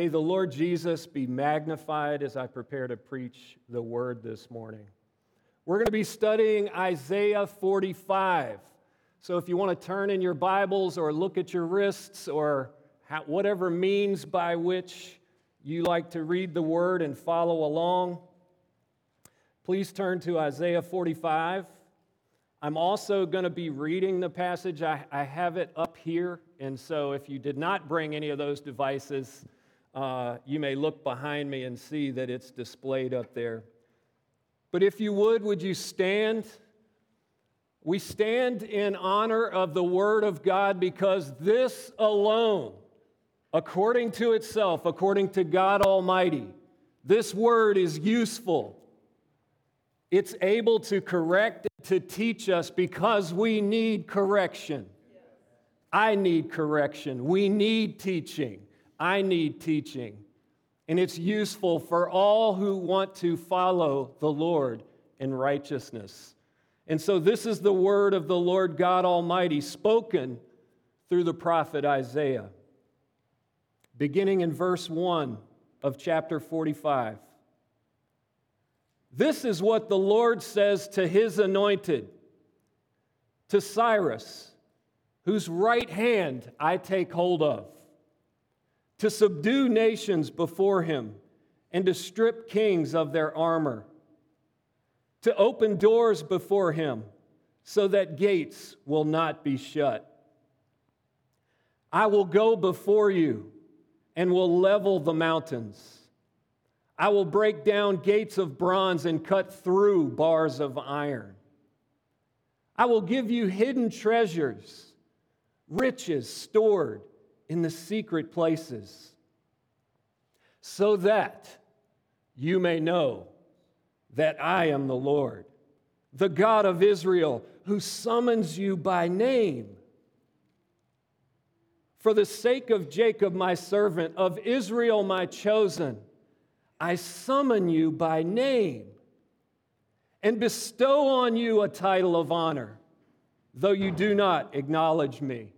May the Lord Jesus be magnified as I prepare to preach the word this morning. We're going to be studying Isaiah 45. So if you want to turn in your Bibles or look at your wrists or whatever means by which you like to read the word and follow along, please turn to Isaiah 45. I'm also going to be reading the passage. I, I, have it up here. And so if you did not bring any of those devices, uh, you may look behind me and see that it's displayed up there. But if you would, would you stand? We stand in honor of the Word of God because this alone, according to itself, according to God Almighty, this Word is useful. It's able to correct, to teach us because we need correction. I need correction. We need teaching. I need teaching. And it's useful for all who want to follow the Lord in righteousness. And so, this is the word of the Lord God Almighty spoken through the prophet Isaiah. Beginning in verse 1 of chapter 45. This is what the Lord says to his anointed, to Cyrus, whose right hand I take hold of, to subdue nations before him and to strip kings of their armor, to open doors before him so that gates will not be shut. I will go before you and will level the mountains. I will break down gates of bronze and cut through bars of iron. I will give you hidden treasures, riches stored in the secret places, so that you may know that I am the Lord, the God of Israel, who summons you by name. For the sake of Jacob, my servant, of Israel, my chosen, I summon you by name and bestow on you a title of honor, though you do not acknowledge me.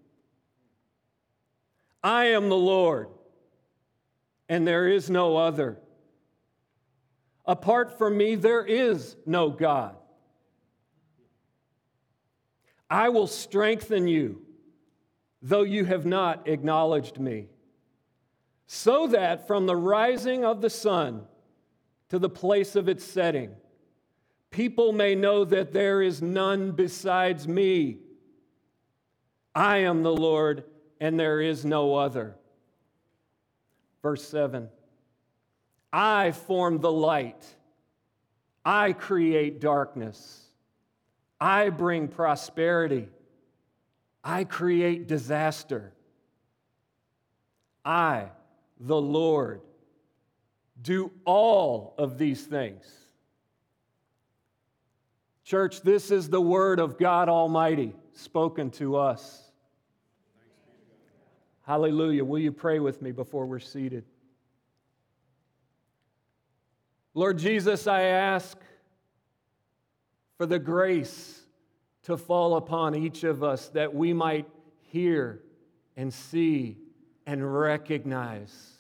I am the Lord, and there is no other. Apart from me, there is no God. I will strengthen you, though you have not acknowledged me so that from the rising of the sun to the place of its setting, people may know that there is none besides me. I am the Lord, and there is no other. Verse 7 I form the light, I create darkness, I bring prosperity, I create disaster. I the Lord do all of these things. Church, this is the word of God Almighty spoken to us. Hallelujah. Will you pray with me before we're seated? Lord Jesus, I ask for the grace to fall upon each of us that we might hear and see and recognize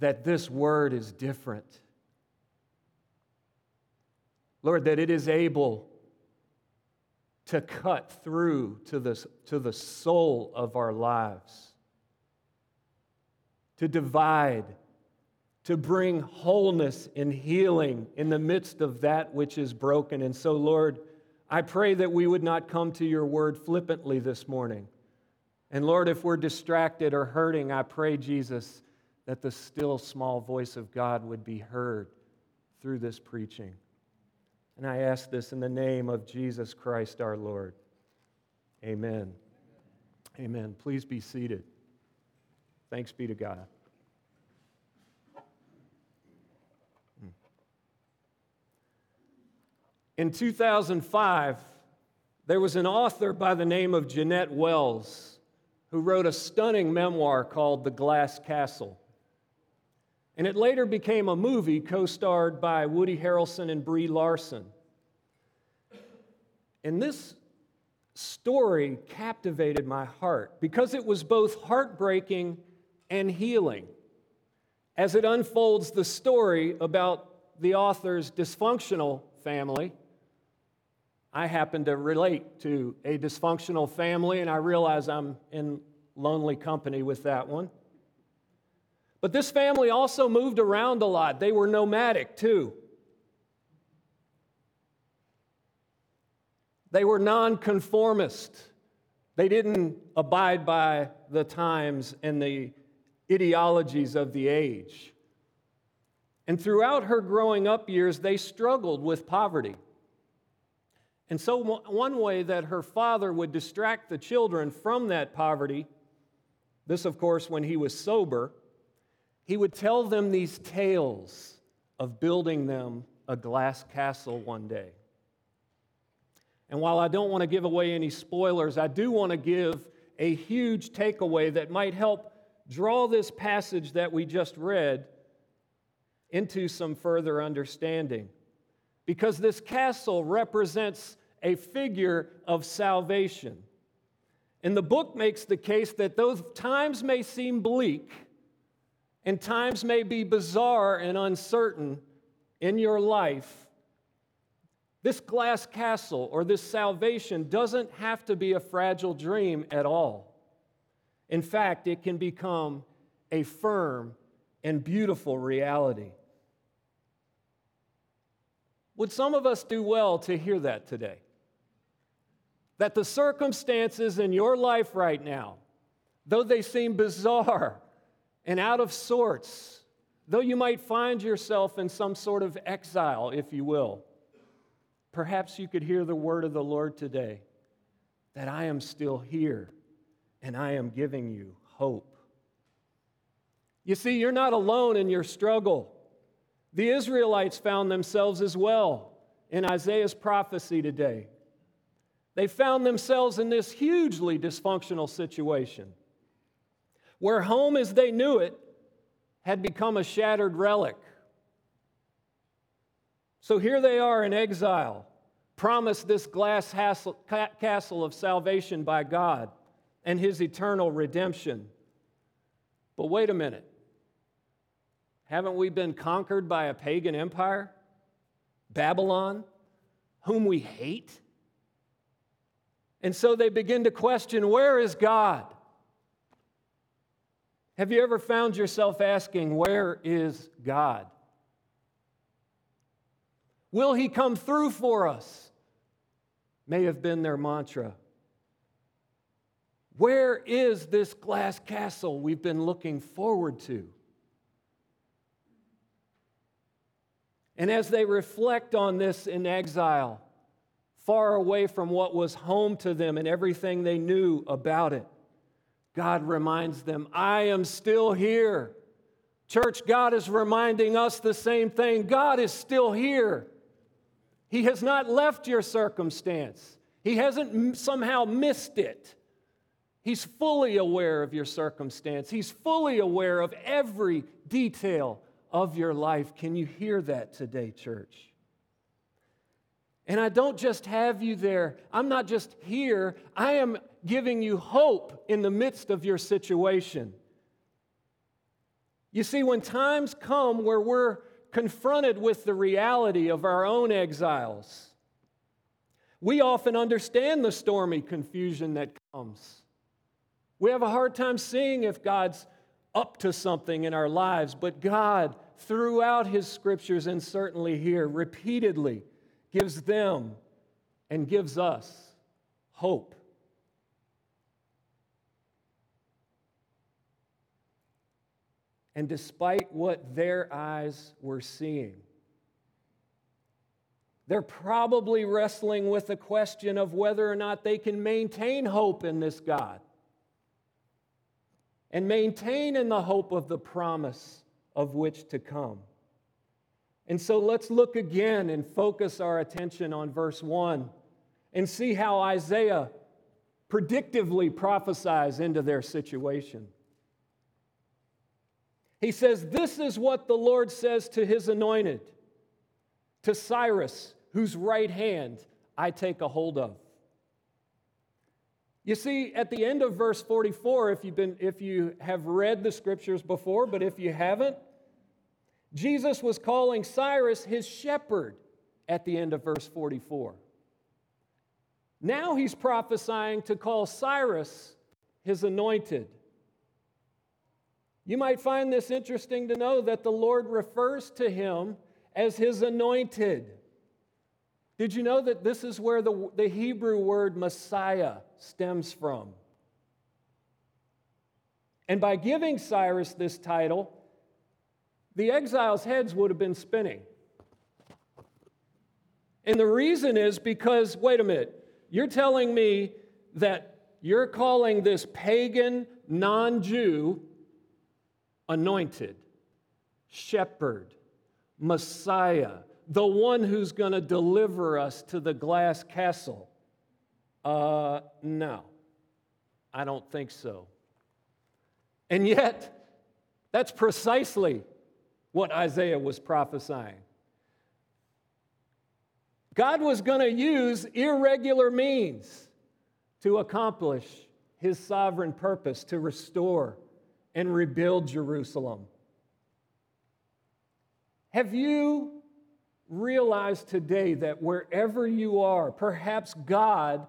that this word is different. Lord, that it is able to cut through to the, to the soul of our lives, to divide, to bring wholeness and healing in the midst of that which is broken. And so, Lord, I pray that we would not come to your word flippantly this morning. And Lord, if we're distracted or hurting, I pray, Jesus, that the still small voice of God would be heard through this preaching. And I ask this in the name of Jesus Christ our Lord. Amen. Amen. Please be seated. Thanks be to God. In 2005, there was an author by the name of Jeannette Walls who wrote a stunning memoir called The Glass Castle. And it later became a movie co starred by Woody Harrelson and Brie Larson. And this story captivated my heart because it was both heartbreaking and healing as it unfolds the story about the author's dysfunctional family. I happen to relate to a dysfunctional family, and I realize I'm in lonely company with that one. But this family also moved around a lot. They were nomadic too. They were nonconformist. They didn't abide by the times and the ideologies of the age. And throughout her growing up years, they struggled with poverty. And so, one way that her father would distract the children from that poverty, this, of course, when he was sober, he would tell them these tales of building them a glass castle one day. And while I don't want to give away any spoilers, I do want to give a huge takeaway that might help draw this passage that we just read into some further understanding. Because this castle represents a figure of salvation. And the book makes the case that those times may seem bleak and times may be bizarre and uncertain in your life. This glass castle or this salvation doesn't have to be a fragile dream at all. In fact, it can become a firm and beautiful reality. Would some of us do well to hear that today? That the circumstances in your life right now, though they seem bizarre and out of sorts, though you might find yourself in some sort of exile, if you will, perhaps you could hear the word of the Lord today that I am still here and I am giving you hope. You see, you're not alone in your struggle. The Israelites found themselves as well in Isaiah's prophecy today. They found themselves in this hugely dysfunctional situation where home as they knew it had become a shattered relic. So here they are in exile, promised this glass castle of salvation by God and his eternal redemption. But wait a minute. Haven't we been conquered by a pagan empire? Babylon, whom we hate? And so they begin to question where is God? Have you ever found yourself asking, Where is God? Will he come through for us? May have been their mantra. Where is this glass castle we've been looking forward to? And as they reflect on this in exile, far away from what was home to them and everything they knew about it, God reminds them, I am still here. Church, God is reminding us the same thing. God is still here. He has not left your circumstance, He hasn't somehow missed it. He's fully aware of your circumstance, He's fully aware of every detail of your life. Can you hear that today, church? And I don't just have you there. I'm not just here. I am giving you hope in the midst of your situation. You see, when times come where we're confronted with the reality of our own exiles, we often understand the stormy confusion that comes. We have a hard time seeing if God's up to something in our lives, but God, throughout His scriptures and certainly here, repeatedly gives them and gives us hope. And despite what their eyes were seeing, they're probably wrestling with the question of whether or not they can maintain hope in this God and maintain in the hope of the promise of which to come. And so let's look again and focus our attention on verse 1 and see how Isaiah predictively prophesies into their situation. He says, This is what the Lord says to his anointed, to Cyrus, whose right hand I take a hold of. You see, at the end of verse 44, if, you've been, if you have read the scriptures before, but if you haven't, Jesus was calling Cyrus his shepherd at the end of verse 44. Now he's prophesying to call Cyrus his anointed. You might find this interesting to know that the Lord refers to him as his anointed. Did you know that this is where the, the Hebrew word Messiah stems from? And by giving Cyrus this title, the exiles' heads would have been spinning. And the reason is because, wait a minute, you're telling me that you're calling this pagan non Jew anointed, shepherd, Messiah, the one who's going to deliver us to the glass castle. Uh, no, I don't think so. And yet, that's precisely what Isaiah was prophesying. God was going to use irregular means to accomplish his sovereign purpose to restore and rebuild Jerusalem. Have you realized today that wherever you are, perhaps God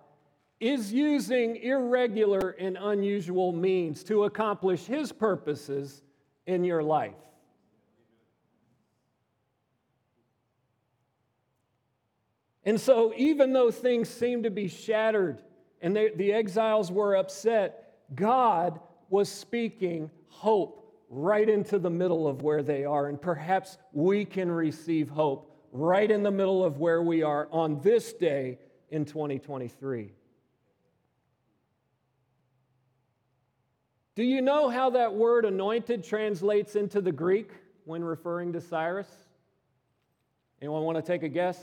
is using irregular and unusual means to accomplish his purposes in your life? And so, even though things seemed to be shattered and they, the exiles were upset, God was speaking hope right into the middle of where they are. And perhaps we can receive hope right in the middle of where we are on this day in 2023. Do you know how that word anointed translates into the Greek when referring to Cyrus? Anyone want to take a guess?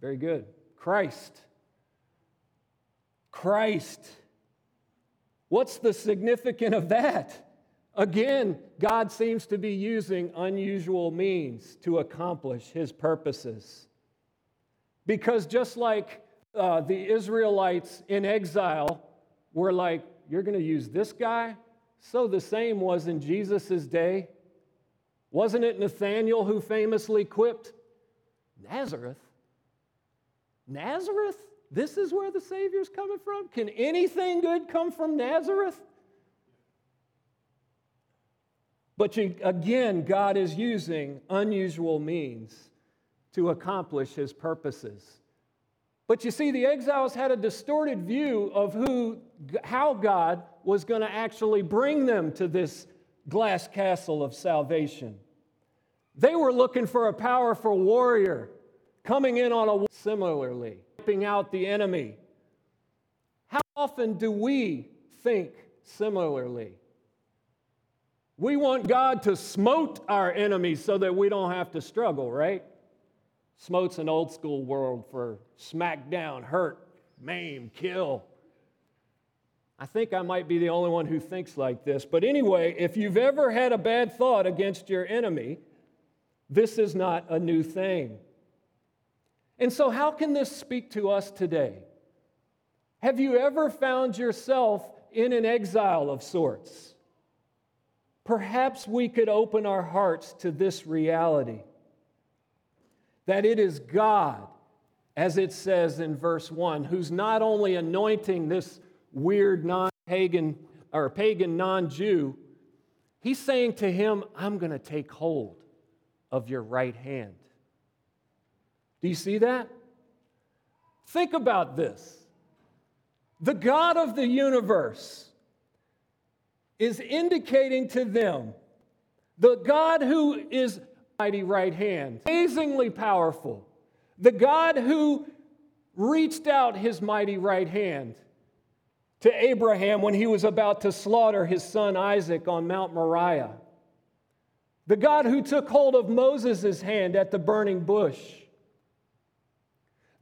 Very good. Christ. Christ. What's the significance of that? Again, God seems to be using unusual means to accomplish his purposes. Because just like uh, the Israelites in exile were like, you're going to use this guy, so the same was in Jesus' day. Wasn't it Nathaniel who famously quipped, Nazareth? Nazareth? This is where the Savior's coming from? Can anything good come from Nazareth? But you, again, God is using unusual means to accomplish his purposes. But you see, the exiles had a distorted view of who, how God was going to actually bring them to this glass castle of salvation. They were looking for a powerful warrior coming in on a similarly, wiping out the enemy. How often do we think similarly? We want God to smote our enemies so that we don't have to struggle, right? Smote's an old school word for smack down, hurt, maim, kill. I think I might be the only one who thinks like this. But anyway, if you've ever had a bad thought against your enemy, this is not a new thing. And so, how can this speak to us today? Have you ever found yourself in an exile of sorts? Perhaps we could open our hearts to this reality that it is God, as it says in verse 1, who's not only anointing this weird non pagan or pagan non Jew, he's saying to him, I'm going to take hold of your right hand. Do you see that? Think about this. The God of the universe is indicating to them the God who is mighty right hand, amazingly powerful, the God who reached out his mighty right hand to Abraham when he was about to slaughter his son Isaac on Mount Moriah, the God who took hold of Moses' hand at the burning bush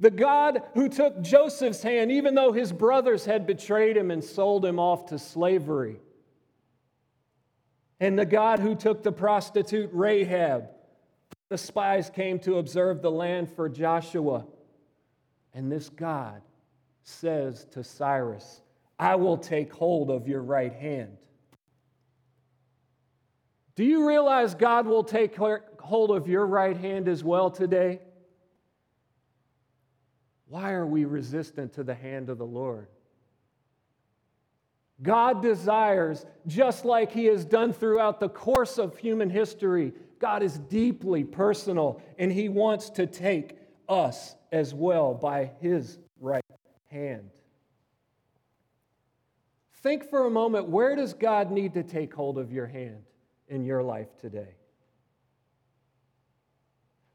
the God who took Joseph's hand, even though his brothers had betrayed him and sold him off to slavery. And the God who took the prostitute Rahab. The spies came to observe the land for Joshua. And this God says to Cyrus, I will take hold of your right hand. Do you realize God will take hold of your right hand as well today? Why are we resistant to the hand of the Lord? God desires, just like He has done throughout the course of human history, God is deeply personal and He wants to take us as well by His right hand. Think for a moment where does God need to take hold of your hand in your life today?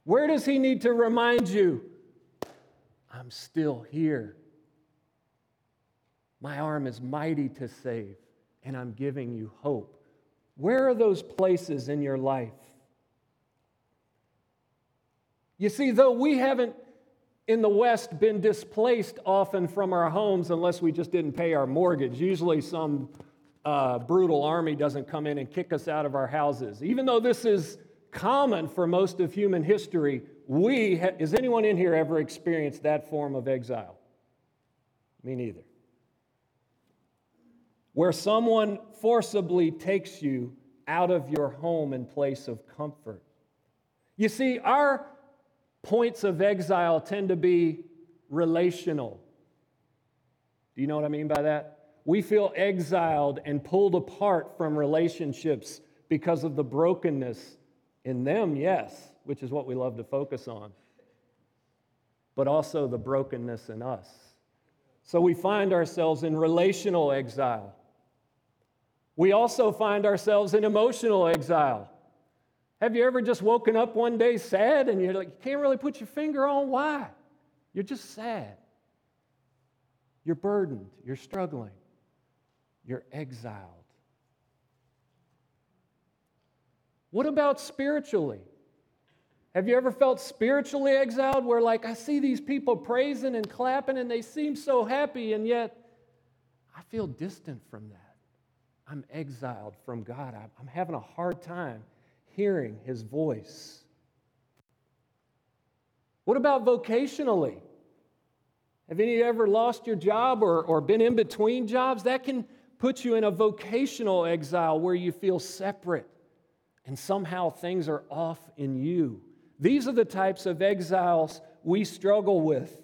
Where does He need to remind you, I'm still here? My arm is mighty to save, and I'm giving you hope. Where are those places in your life? You see, though we haven't in the West been displaced often from our homes unless we just didn't pay our mortgage, usually some uh, brutal army doesn't come in and kick us out of our houses. Even though this is common for most of human history, we, has anyone in here ever experienced that form of exile? Me neither where someone forcibly takes you out of your home and place of comfort. You see, our points of exile tend to be relational. Do you know what I mean by that? We feel exiled and pulled apart from relationships because of the brokenness in them, yes, which is what we love to focus on, but also the brokenness in us. So we find ourselves in relational exile. We also find ourselves in emotional exile. Have you ever just woken up one day sad and you're like, you can't really put your finger on why? You're just sad. You're burdened. You're struggling. You're exiled. What about spiritually? Have you ever felt spiritually exiled where, like, I see these people praising and clapping and they seem so happy, and yet I feel distant from that? I'm exiled from God. I'm having a hard time hearing his voice. What about vocationally? Have any of you ever lost your job or, or been in between jobs? That can put you in a vocational exile where you feel separate and somehow things are off in you. These are the types of exiles we struggle with.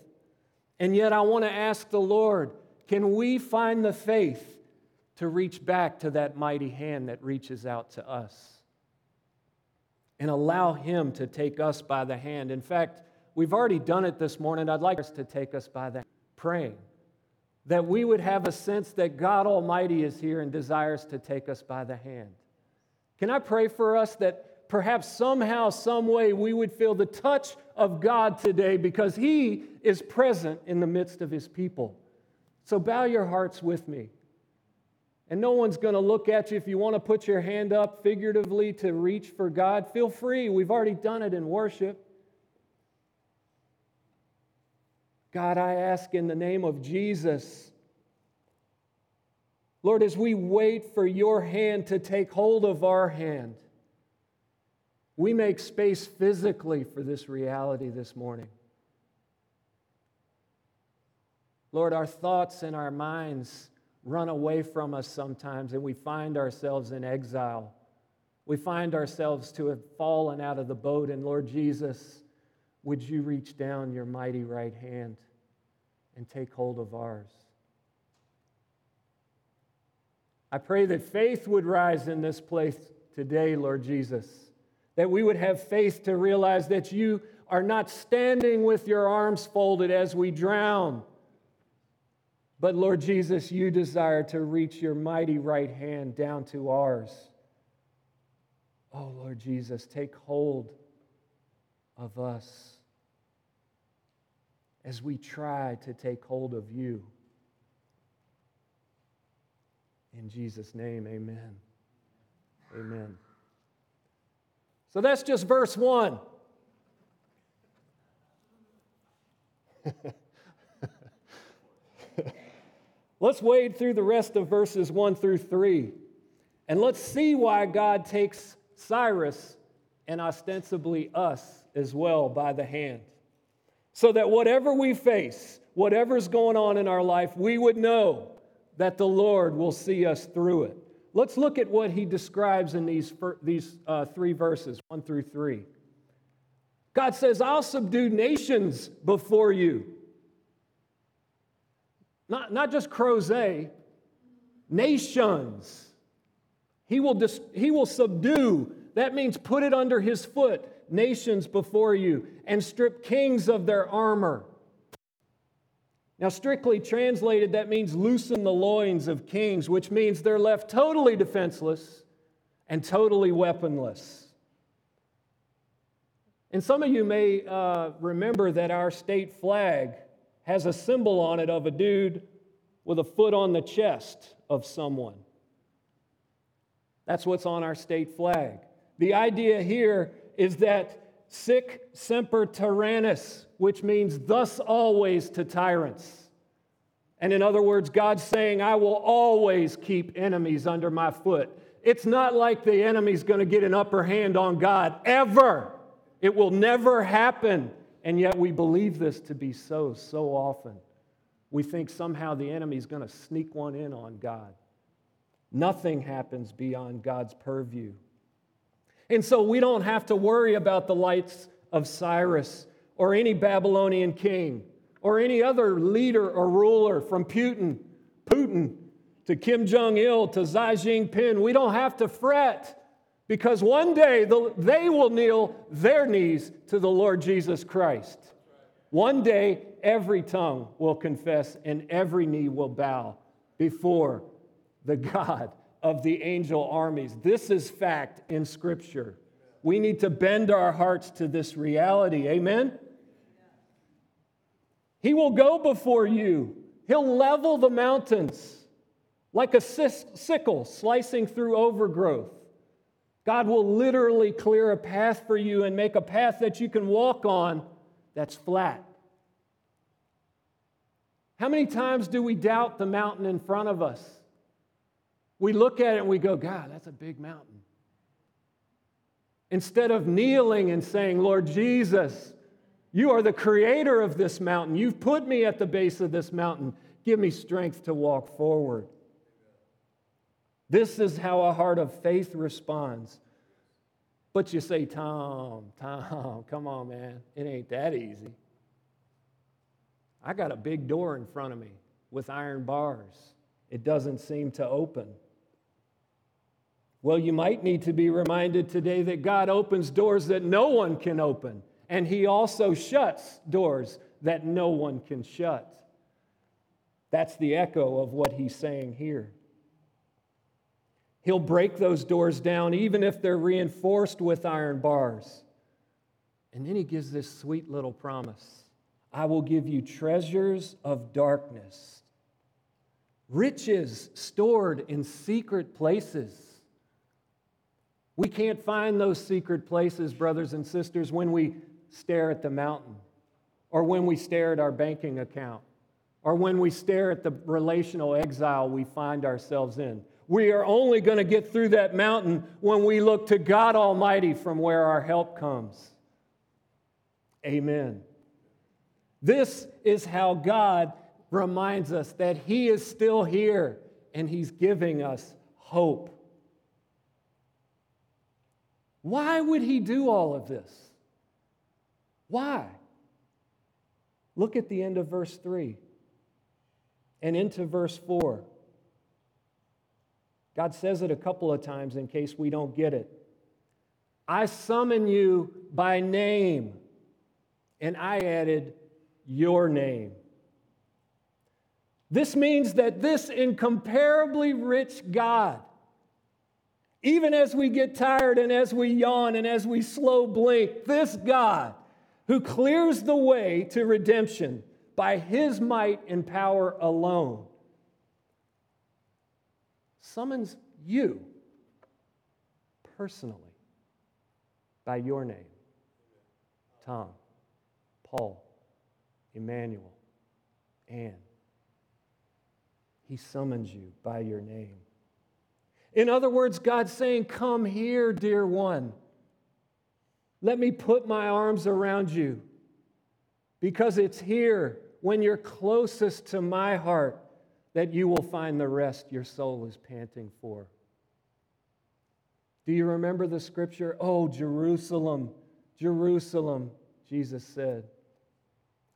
And yet, I want to ask the Lord can we find the faith to reach back to that mighty hand that reaches out to us and allow Him to take us by the hand. In fact, we've already done it this morning. I'd like us to take us by the praying that we would have a sense that God Almighty is here and desires to take us by the hand. Can I pray for us that perhaps somehow, some way, we would feel the touch of God today because He is present in the midst of His people? So bow your hearts with me. And no one's going to look at you if you want to put your hand up figuratively to reach for God. Feel free. We've already done it in worship. God, I ask in the name of Jesus, Lord, as we wait for your hand to take hold of our hand, we make space physically for this reality this morning. Lord, our thoughts and our minds run away from us sometimes and we find ourselves in exile. We find ourselves to have fallen out of the boat. And Lord Jesus, would you reach down your mighty right hand and take hold of ours? I pray that faith would rise in this place today, Lord Jesus, that we would have faith to realize that you are not standing with your arms folded as we drown but Lord Jesus, you desire to reach your mighty right hand down to ours. Oh, Lord Jesus, take hold of us as we try to take hold of you. In Jesus' name, amen. Amen. So that's just verse 1. Let's wade through the rest of verses 1 through 3 and let's see why God takes Cyrus and ostensibly us as well by the hand. So that whatever we face, whatever's going on in our life, we would know that the Lord will see us through it. let's look at what he describes in these, these uh, three verses, one through three. God says, I'll subdue nations before you. Not, not just crozet, nations. He will, dis- he will subdue, that means put it under his foot, nations before you, and strip kings of their armor. Now, strictly translated, that means loosen the loins of kings, which means they're left totally defenseless and totally weaponless. And some of you may uh, remember that our state flag has a symbol on it of a dude with a foot on the chest of someone. That's what's on our state flag. The idea here is that sic semper tyrannis, which means thus always to tyrants. And in other words, God's saying, I will always keep enemies under my foot. It's not like the enemy's going to get an upper hand on God, ever. It will never happen. And yet we believe this to be so, so often. We think somehow the enemy's going to sneak one in on God. Nothing happens beyond God's purview. And so we don't have to worry about the lights of Cyrus or any Babylonian king or any other leader or ruler from Putin, Putin to Kim Jong il to Xi Jinping. We don't have to fret because one day they will kneel their knees to the Lord Jesus Christ. One day, every tongue will confess and every knee will bow before the God of the angel armies. This is fact in Scripture. We need to bend our hearts to this reality. Amen? He will go before you, He'll level the mountains like a sickle slicing through overgrowth. God will literally clear a path for you and make a path that you can walk on that's flat. How many times do we doubt the mountain in front of us? We look at it and we go, God, that's a big mountain. Instead of kneeling and saying, Lord Jesus, you are the creator of this mountain. You've put me at the base of this mountain. Give me strength to walk forward. This is how a heart of faith responds. But you say, Tom, Tom, come on, man. It ain't that easy. I got a big door in front of me with iron bars. It doesn't seem to open. Well, you might need to be reminded today that God opens doors that no one can open, and He also shuts doors that no one can shut. That's the echo of what He's saying here. He'll break those doors down, even if they're reinforced with iron bars. And then he gives this sweet little promise I will give you treasures of darkness, riches stored in secret places. We can't find those secret places, brothers and sisters, when we stare at the mountain, or when we stare at our banking account, or when we stare at the relational exile we find ourselves in. We are only going to get through that mountain when we look to God Almighty from where our help comes. Amen. This is how God reminds us that He is still here and He's giving us hope. Why would He do all of this? Why? Look at the end of verse 3 and into verse 4. God says it a couple of times in case we don't get it. I summon you by name. And I added, your name. This means that this incomparably rich God, even as we get tired and as we yawn and as we slow blink, this God who clears the way to redemption by his might and power alone summons you personally by your name Tom, Paul, Emmanuel, Anne. He summons you by your name. In other words, God's saying, Come here, dear one. Let me put my arms around you because it's here when you're closest to my heart that you will find the rest your soul is panting for. Do you remember the scripture? Oh, Jerusalem, Jerusalem, Jesus said,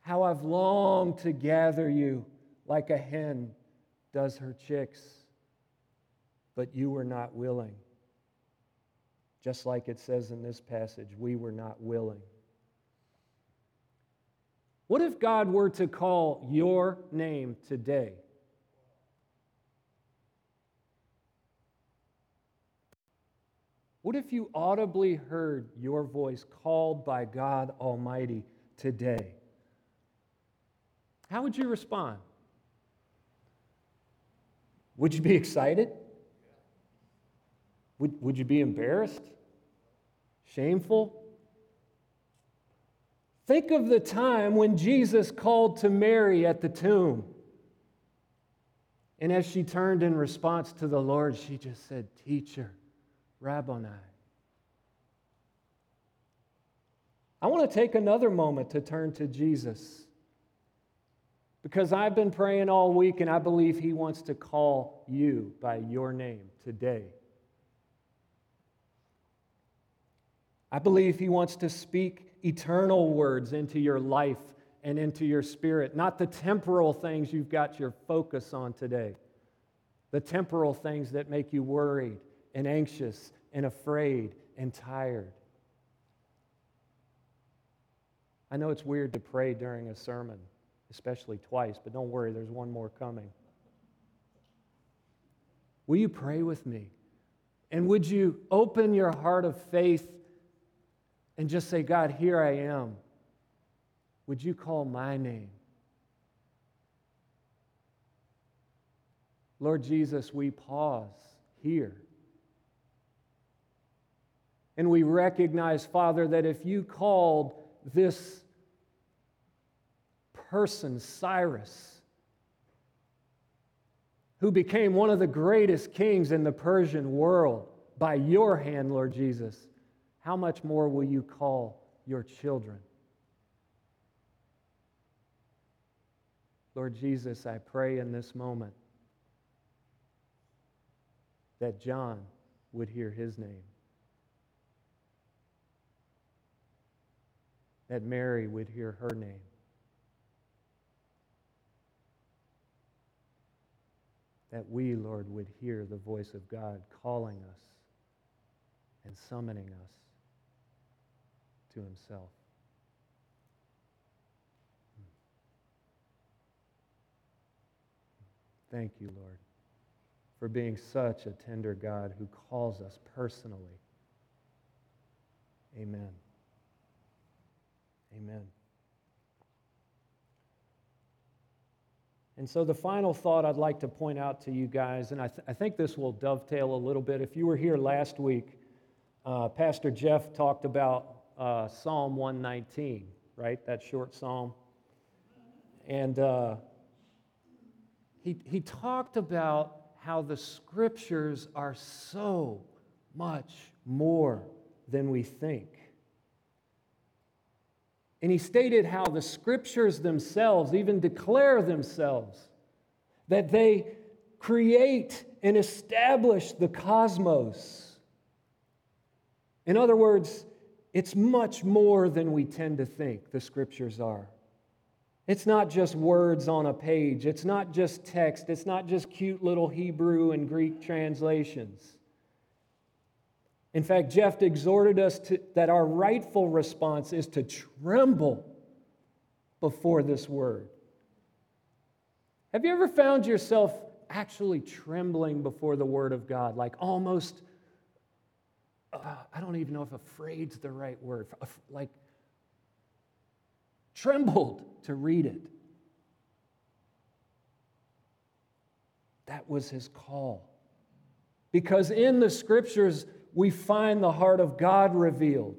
how I've longed to gather you like a hen does her chicks, but you were not willing. Just like it says in this passage, we were not willing. What if God were to call your name today? What if you audibly heard your voice called by God Almighty today? How would you respond? Would you be excited? Would, would you be embarrassed? Shameful? Think of the time when Jesus called to Mary at the tomb. And as she turned in response to the Lord, she just said, Teacher, Rabboni. I want to take another moment to turn to Jesus because I've been praying all week and I believe He wants to call you by your name today. I believe He wants to speak eternal words into your life and into your spirit, not the temporal things you've got your focus on today, the temporal things that make you worried and anxious and afraid and tired. I know it's weird to pray during a sermon, especially twice, but don't worry, there's one more coming. Will you pray with me? And would you open your heart of faith and just say, God, here I am. Would you call my name? Lord Jesus, we pause here. And we recognize, Father, that if you called this person, Cyrus, who became one of the greatest kings in the Persian world by your hand, Lord Jesus, how much more will you call your children? Lord Jesus, I pray in this moment that John would hear his name, that Mary would hear her name. That we, Lord, would hear the voice of God calling us and summoning us to himself. Thank you, Lord, for being such a tender God who calls us personally. Amen. Amen. And so, the final thought I'd like to point out to you guys, and I, th- I think this will dovetail a little bit. If you were here last week, uh, Pastor Jeff talked about uh, Psalm 119, right? That short psalm. And uh, he, he talked about how the scriptures are so much more than we think. And he stated how the scriptures themselves even declare themselves that they create and establish the cosmos. In other words, it's much more than we tend to think the scriptures are. It's not just words on a page, it's not just text, it's not just cute little Hebrew and Greek translations. In fact, Jeff exhorted us to, that our rightful response is to tremble before this word. Have you ever found yourself actually trembling before the word of God, like almost uh, I don't even know if afraid's the right word, like trembled to read it. That was his call. Because in the scriptures, we find the heart of God revealed.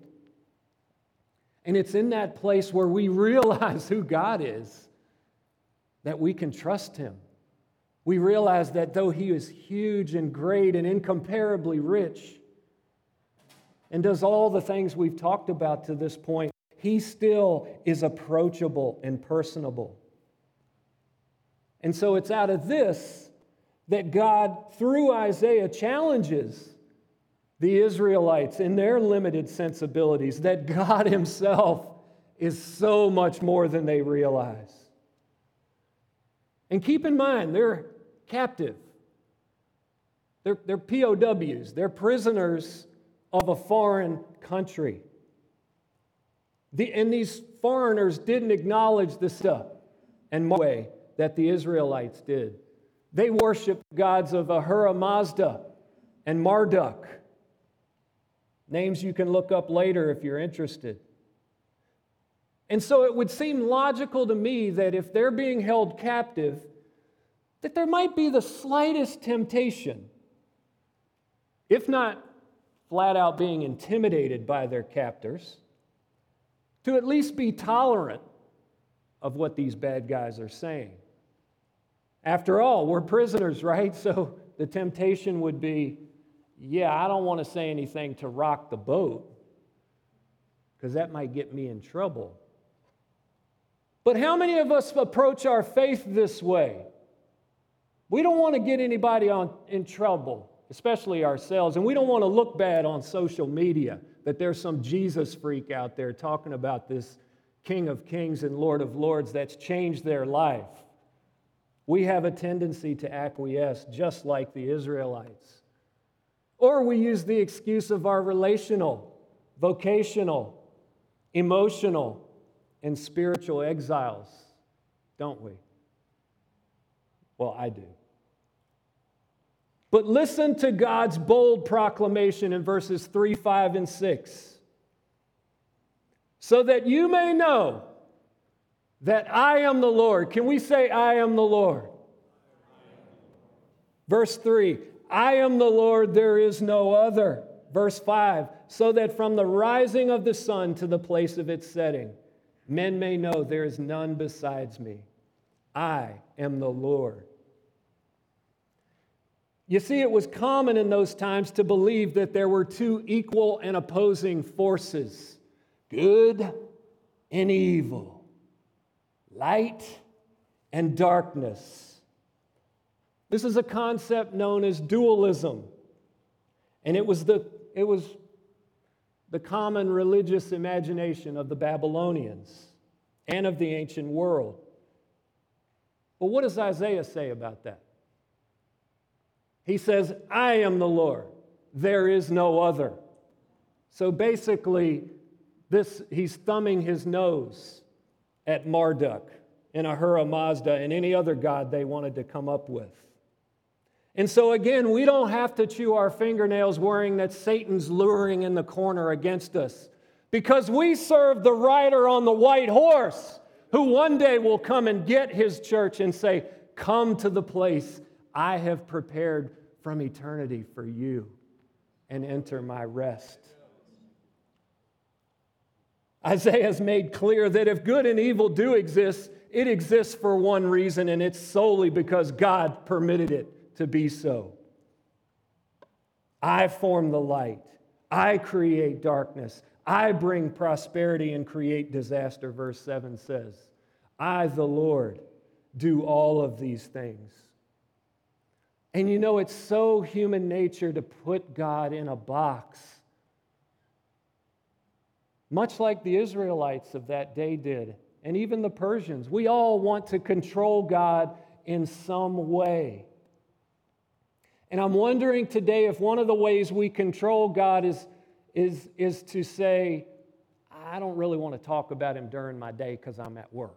And it's in that place where we realize who God is that we can trust him. We realize that though he is huge and great and incomparably rich, and does all the things we've talked about to this point, he still is approachable and personable. And so it's out of this that God, through Isaiah, challenges the Israelites in their limited sensibilities that God Himself is so much more than they realize. And keep in mind, they're captive. They're, they're POWs, they're prisoners of a foreign country. The, and these foreigners didn't acknowledge the stuff and way that the Israelites did. They worshiped gods of Ahura Mazda and Marduk. Names you can look up later if you're interested. And so it would seem logical to me that if they're being held captive, that there might be the slightest temptation, if not flat out being intimidated by their captors, to at least be tolerant of what these bad guys are saying. After all, we're prisoners, right? So the temptation would be yeah, I don't want to say anything to rock the boat because that might get me in trouble. But how many of us approach our faith this way? We don't want to get anybody on, in trouble, especially ourselves, and we don't want to look bad on social media that there's some Jesus freak out there talking about this King of Kings and Lord of Lords that's changed their life. We have a tendency to acquiesce just like the Israelites. Or we use the excuse of our relational, vocational, emotional, and spiritual exiles, don't we? Well, I do. But listen to God's bold proclamation in verses 3, 5, and 6. So that you may know that I am the Lord. Can we say, I am the Lord? Verse 3 I am the Lord, there is no other. Verse 5 So that from the rising of the sun to the place of its setting, men may know there is none besides me. I am the Lord. You see, it was common in those times to believe that there were two equal and opposing forces good and evil, light and darkness. This is a concept known as dualism. And it was the, it was the common religious imagination of the Babylonians and of the ancient world. But what does Isaiah say about that? He says, I am the Lord, there is no other. So basically, this, he's thumbing his nose at Marduk and Ahura Mazda and any other god they wanted to come up with. And so, again, we don't have to chew our fingernails worrying that Satan's luring in the corner against us because we serve the rider on the white horse who one day will come and get his church and say, Come to the place I have prepared from eternity for you and enter my rest. Isaiah has made clear that if good and evil do exist, it exists for one reason, and it's solely because God permitted it to be so. I form the light, I create darkness, I bring prosperity and create disaster, verse 7 says. I, the Lord, do all of these things. And you know, it's so human nature to put God in a box much like the Israelites of that day did, and even the Persians. We all want to control God in some way. And I'm wondering today if one of the ways we control God is, is, is to say, I don't really want to talk about him during my day because I'm at work.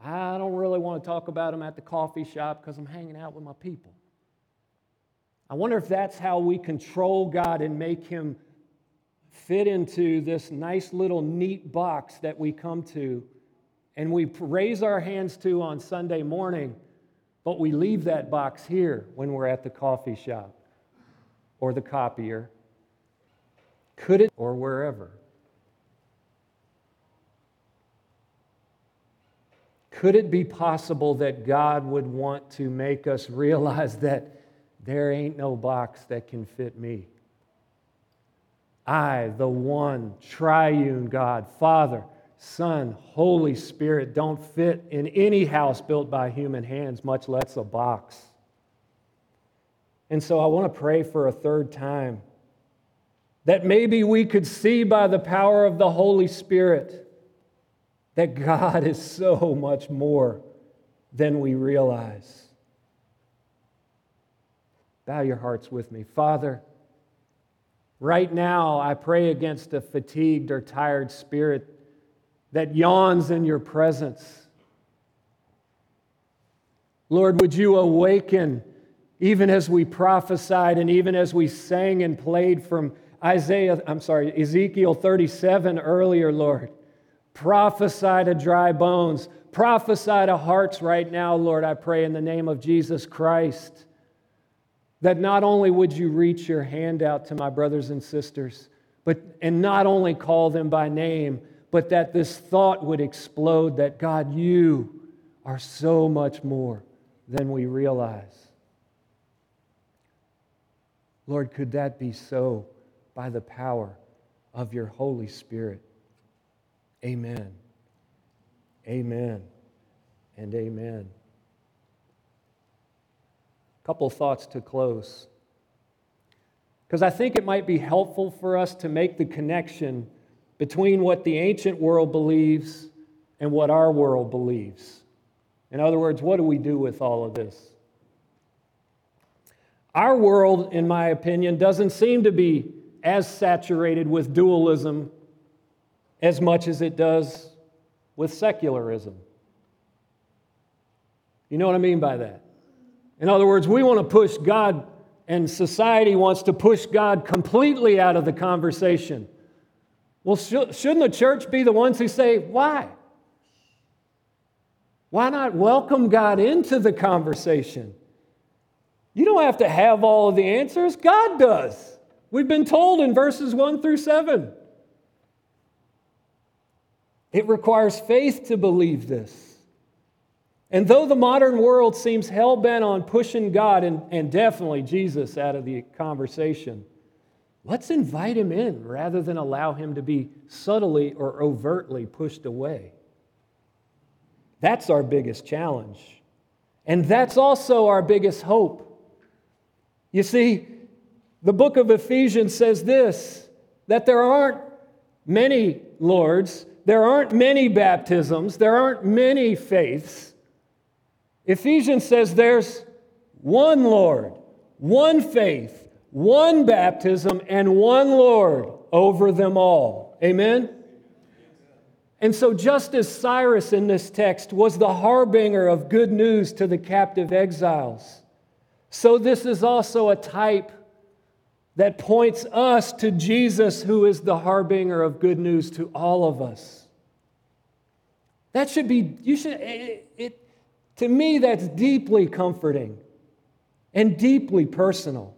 I don't really want to talk about him at the coffee shop because I'm hanging out with my people. I wonder if that's how we control God and make him fit into this nice little neat box that we come to and we raise our hands to on Sunday morning, but we leave that box here when we're at the coffee shop or the copier. Could it, or wherever? Could it be possible that God would want to make us realize that there ain't no box that can fit me? I, the one triune God, Father, Son, Holy Spirit, don't fit in any house built by human hands, much less a box. And so I want to pray for a third time that maybe we could see by the power of the Holy Spirit that God is so much more than we realize. Bow your hearts with me. Father, right now I pray against a fatigued or tired spirit that yawns in your presence. Lord, would you awaken, even as we prophesied and even as we sang and played from Isaiah, I'm sorry, Ezekiel 37 earlier, Lord. Prophesy to dry bones. Prophesy to hearts right now, Lord, I pray in the name of Jesus Christ. That not only would you reach your hand out to my brothers and sisters, but and not only call them by name, but that this thought would explode that God, you are so much more than we realize. Lord, could that be so by the power of your Holy Spirit? Amen. Amen. And amen. A couple thoughts to close. Because I think it might be helpful for us to make the connection between what the ancient world believes and what our world believes. In other words, what do we do with all of this? Our world, in my opinion, doesn't seem to be as saturated with dualism as much as it does with secularism. You know what I mean by that? In other words, we want to push God, and society wants to push God completely out of the conversation. Well, shouldn't the church be the ones who say, why? Why not welcome God into the conversation? You don't have to have all of the answers, God does. We've been told in verses 1 through 7. It requires faith to believe this. And though the modern world seems hell bent on pushing God and, and definitely Jesus out of the conversation, let's invite him in rather than allow him to be subtly or overtly pushed away. That's our biggest challenge. And that's also our biggest hope. You see, the book of Ephesians says this that there aren't many Lords, there aren't many baptisms, there aren't many faiths. Ephesians says there's one Lord, one faith, one baptism, and one Lord over them all. Amen? And so, just as Cyrus in this text was the harbinger of good news to the captive exiles, so this is also a type that points us to Jesus, who is the harbinger of good news to all of us. That should be, you should, it, it to me, that's deeply comforting and deeply personal.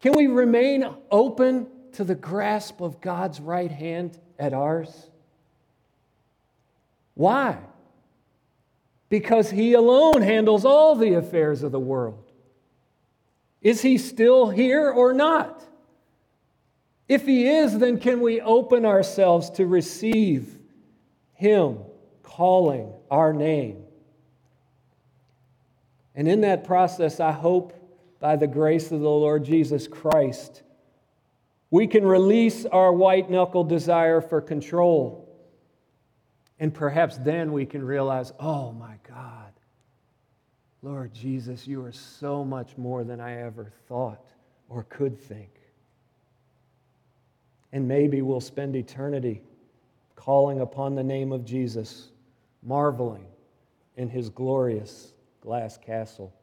Can we remain open to the grasp of God's right hand at ours? Why? Because He alone handles all the affairs of the world. Is He still here or not? If He is, then can we open ourselves to receive Him calling our name? And in that process, I hope by the grace of the Lord Jesus Christ, we can release our white knuckle desire for control. And perhaps then we can realize, oh my Lord Jesus, you are so much more than I ever thought or could think. And maybe we'll spend eternity calling upon the name of Jesus, marveling in his glorious glass castle.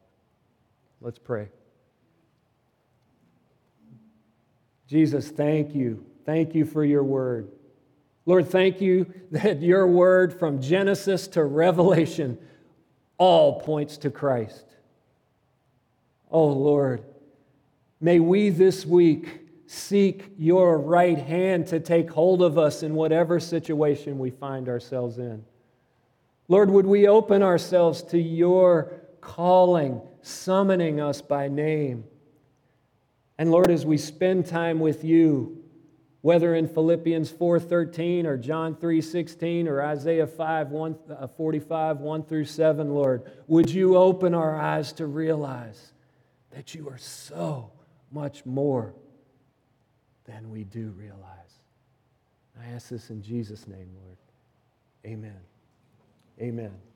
Let's pray. Jesus, thank you. Thank you for your word. Lord, thank you that your word from Genesis to Revelation all points to Christ. Oh, Lord, may we this week seek your right hand to take hold of us in whatever situation we find ourselves in. Lord, would we open ourselves to your calling, summoning us by name? And Lord, as we spend time with you, whether in Philippians 4:13 or John 3:16 or Isaiah 5, 1, uh, 45, 1 through 7, Lord, would you open our eyes to realize that you are so much more than we do realize? I ask this in Jesus' name, Lord. Amen. Amen.